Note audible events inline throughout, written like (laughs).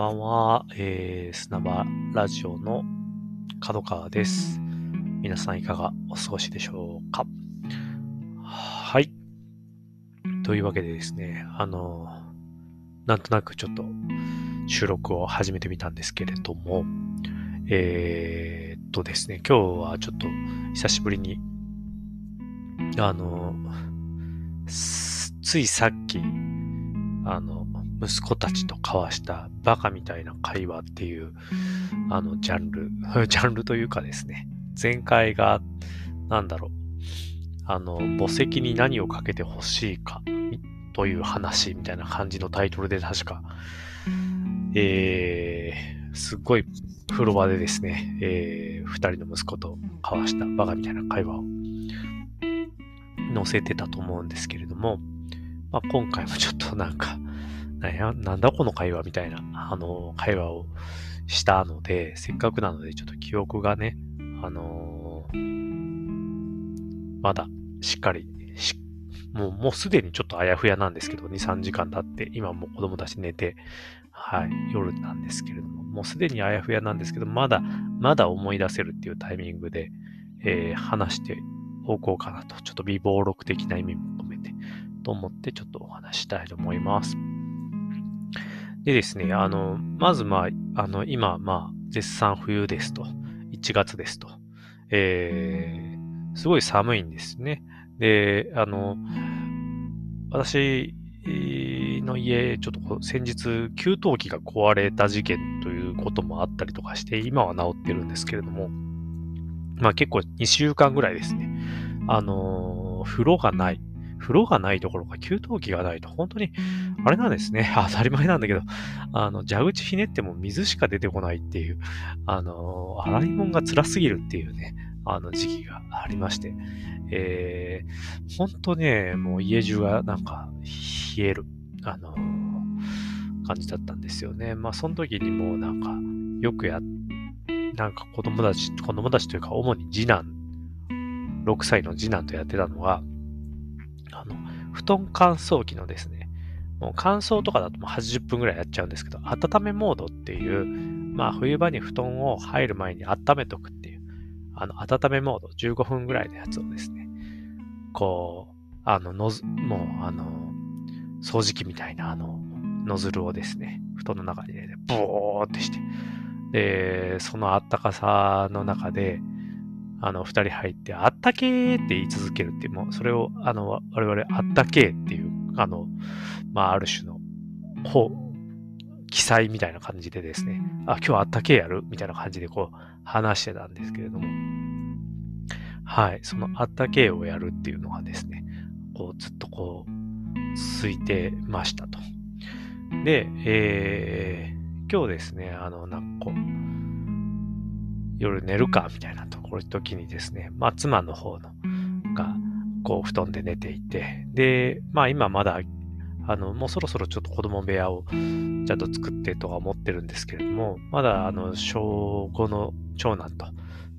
ばんは、えー、砂場ラジオの角川です。皆さんいかがお過ごしでしょうか？はい。というわけでですね、あの、なんとなくちょっと収録を始めてみたんですけれども、えー、っとですね、今日はちょっと久しぶりに、あの、ついさっき、あの、息子たちと交わしたバカみたいな会話っていう、あの、ジャンル、(laughs) ジャンルというかですね、前回が、なんだろう、あの、墓石に何をかけてほしいか、という話みたいな感じのタイトルで確か、えー、すっごい風呂場でですね、えー、二人の息子と交わしたバカみたいな会話を載せてたと思うんですけれども、まあ、今回もちょっとなんか、なんや、なんだこの会話みたいな、あの、会話をしたので、せっかくなので、ちょっと記憶がね、あのー、まだしっかりもう、もうすでにちょっとあやふやなんですけど、2、3時間経って、今も子供たち寝て、はい、夜なんですけれども、もうすでにあやふやなんですけど、まだ、まだ思い出せるっていうタイミングで、えー、話しておこうかなと、ちょっと微暴録的な意味も込めて、と思ってちょっとお話したいと思います。でですね、あの、まずまあ、あの、今、まあ、絶賛冬ですと、1月ですと、えー、すごい寒いんですね。で、あの、私の家、ちょっと先日、給湯器が壊れた事件ということもあったりとかして、今は治ってるんですけれども、まあ結構2週間ぐらいですね、あの、風呂がない。風呂がないところか、給湯器がないと、本当に、あれなんですね。(laughs) 当たり前なんだけど、あの、蛇口ひねっても水しか出てこないっていう、あの、洗い物が辛すぎるっていうね、あの時期がありまして、えー、ほんとね、もう家中がなんか冷える、あの感じだったんですよね。まあ、その時にもうなんか、よくや、なんか子供たち、子供たちというか、主に次男、6歳の次男とやってたのが、あの、布団乾燥機のですね、もう乾燥とかだともう80分ぐらいやっちゃうんですけど、温めモードっていう、まあ冬場に布団を入る前に温めとくっていう、あの、温めモード15分ぐらいのやつをですね、こう、あの、のず、もう、あの、掃除機みたいな、あの、ノズルをですね、布団の中に入れて、ボーってして、で、そのあったかさの中で、あの、二人入って、あったけーって言い続けるっていう、もう、それを、あの、我々、あったけーっていう、あの、まあ、ある種の、ほう、記載みたいな感じでですね、あ、今日あったけーやる？みたいな感じでこう、話してたんですけれども、はい、そのあったけーをやるっていうのがですね、こう、ずっとこう、続いてましたと。で、えー、今日ですね、あの、なんかこう、夜寝るかみたいなところ時にですね、まあ妻の方のがこう布団で寝ていて、で、まあ今まだあの、もうそろそろちょっと子供部屋をちゃんと作ってとは思ってるんですけれども、まだあの、小5の長男と、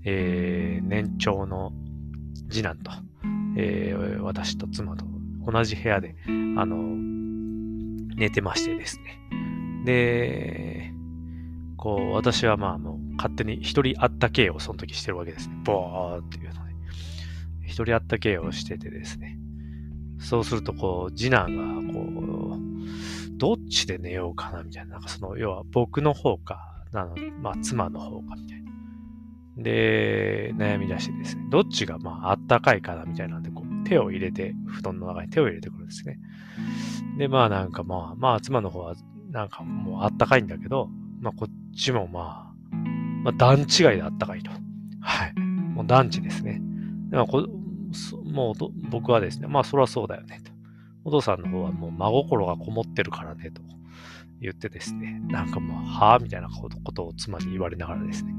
えー、年長の次男と、えー、私と妻と同じ部屋で、あの、寝てましてですね。で、こう、私はまあもう勝手に一人あったけをその時してるわけですね。ボーっていうので。一人あったけをしててですね。そうすると、こう、次男が、こう、どっちで寝ようかな、みたいな。なんかその、要は僕の方か、あの、まあ、妻の方か、みたいな。で、悩み出してですね、どっちが、まあ、あったかいかな、みたいなんで、こう、手を入れて、布団の中に手を入れてくるんですね。で、まあ、なんかまあ、まあ、妻の方は、なんかもうあったかいんだけど、まあ、こっちもまあ、まあ、段違いであったかいと。はい。もう団地ですね。でもこもう僕はですね、まあそりゃそうだよねと。お父さんの方はもう真心がこもってるからねと言ってですね、なんかもう、はぁみたいなことを妻に言われながらですね。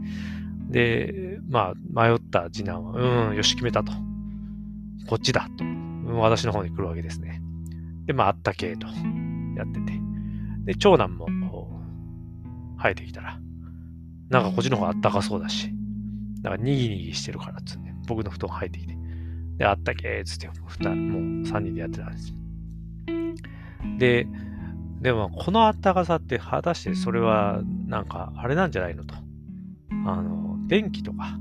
で、まあ迷った次男は、うん、よし決めたと。こっちだと。私の方に来るわけですね。で、まああったけえとやってて。で、長男も、生えてきたら、なんかこっちの方があったかそうだし、なんかにぎにぎしてるからっつって、僕の布団入ってきて、で、あったけーつって、もう3人でやってたんです。で、でも、このあったかさって果たしてそれはなんかあれなんじゃないのと。あの、電気とか、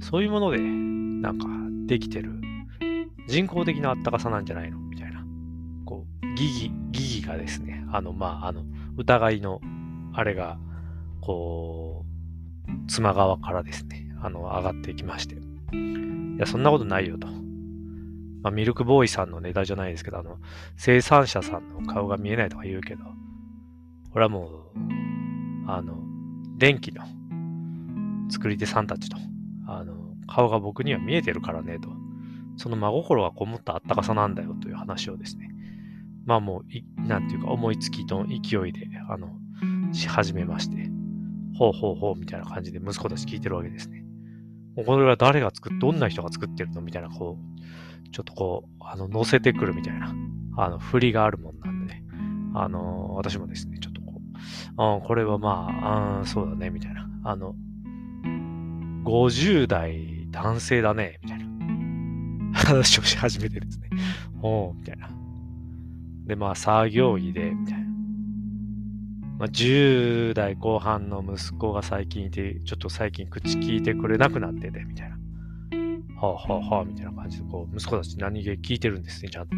そういうものでなんかできてる人工的なあったかさなんじゃないの？みたいな。こう、疑義、疑義がですね、あの、まあ、あの、疑いのあれが、こう、妻側からですね、あの、上がっていきまして。いや、そんなことないよと。まあ、ミルクボーイさんのネタじゃないですけど、あの、生産者さんの顔が見えないとか言うけど、これはもう、あの、電気の作り手さんたちと、あの、顔が僕には見えてるからね、と。その真心がこもったあったかさなんだよという話をですね、まあもう、なんていうか思いつきと勢いで、あの、し始めまして、ほうほうほうみたいな感じで息子たち聞いてるわけですね。これは誰が作っ、どんな人が作ってるのみたいな、こう、ちょっとこう、あの、乗せてくるみたいな、あの、振りがあるもんなんでね、あの、私もですね、ちょっとこう、あこれはまあ、あそうだね、みたいな、あの、50代男性だね、みたいな話をし始めてですね、おう、みたいな。で、まあ、作業着で、みたいな。まあ、10代後半の息子が最近いて、ちょっと最近口聞いてくれなくなってて、みたいな。はあはあはあ、みたいな感じで、こう、息子たち何気聞いてるんですね、ちゃんと。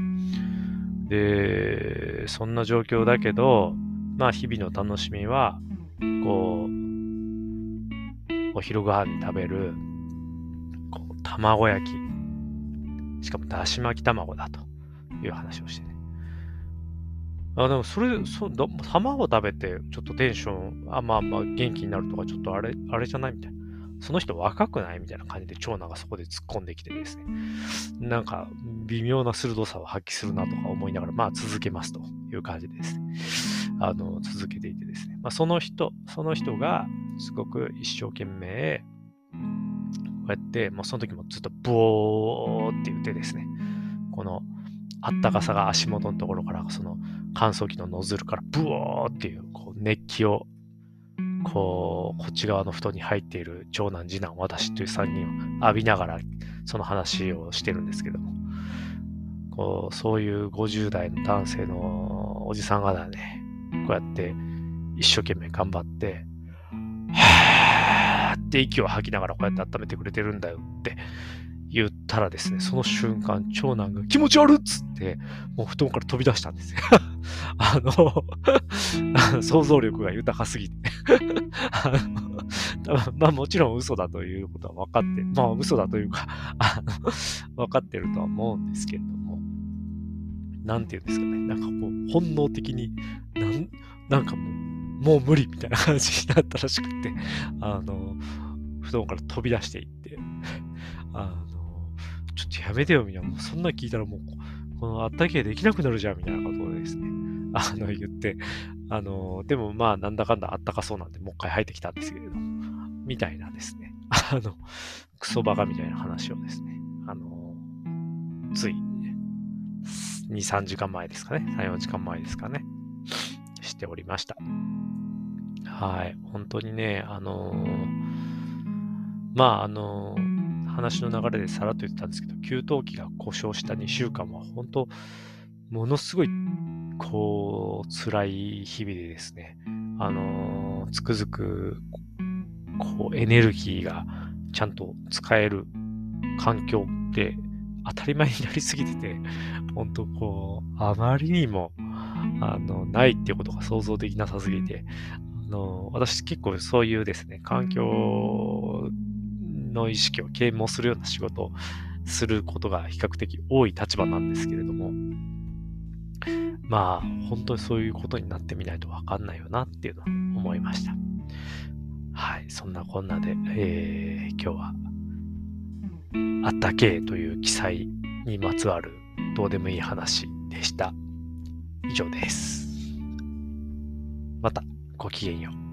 で、そんな状況だけど、まあ、日々の楽しみは、こう、お昼ご飯に食べる、こう、卵焼き。しかも、だし巻き卵だという話をしてね。あ、でもそれ、そ卵食べてちょっとテンション、あ、まあまあ元気になるとか、ちょっとあれ、あれじゃないみたいな。その人若くないみたいな感じで長男がそこで突っ込んできてですね。なんか微妙な鋭さを発揮するなとか思いながら、まあ続けますという感じでですね。あの、続けていてですね。まあその人、その人がすごく一生懸命、こうやって、もうその時もずっとボーって言ってですね、このあったかさが足元のところから、その乾燥機のノズルからブワーっていうこう熱気をこうこっち側の布団に入っている長男次男私という3人を浴びながらその話をしてるんですけどもこうそういう50代の男性のおじさんがだねこうやって一生懸命頑張ってはーって息を吐きながらこうやって温めてくれてるんだよって言ったらですね、その瞬間、長男が気持ち悪っつって、もう布団から飛び出したんですよ。あの (laughs) 想像力が豊かすぎて。(laughs) まあもちろん嘘だということは分かって、まあ嘘だというか、分かってるとは思うんですけれども、なんていうんですかね、なんかもう本能的に、なん、なんかもう、もう無理みたいな感じになったらしくて、あの、布団から飛び出していって、あのちょっとやめてよ、みたいな。もうそんな聞いたらもう、このあったけできなくなるじゃん、みたいなことですね。あの、言って、あの、でもまあ、なんだかんだあったかそうなんで、もう一回入ってきたんですけれど、みたいなですね。(laughs) あの、クソバカみたいな話をですね、あの、つい、ね2、3時間前ですかね。3、4時間前ですかね。しておりました。はい。本当にね、あのまあ、あの話の流れでさらっと言ってたんですけど、給湯器が故障した2週間は本当、ものすごい、こう、辛い日々でですね、あのつくづく、こう、エネルギーがちゃんと使える環境って当たり前になりすぎてて、(laughs) 本当こう、あまりにも、あの、ないっていうことが想像できなさすぎて、あの、私結構そういうですね、環境の意識を啓蒙するような仕事をすることが比較的多い立場なんですけれども、まあ、本当にそういうことになってみないとわかんないよなっていうのは思いました。はい、そんなこんなで、えー、今日は、あったけという記載にまつわるどうでもいい話でした。以上です。また、ごきげんよう。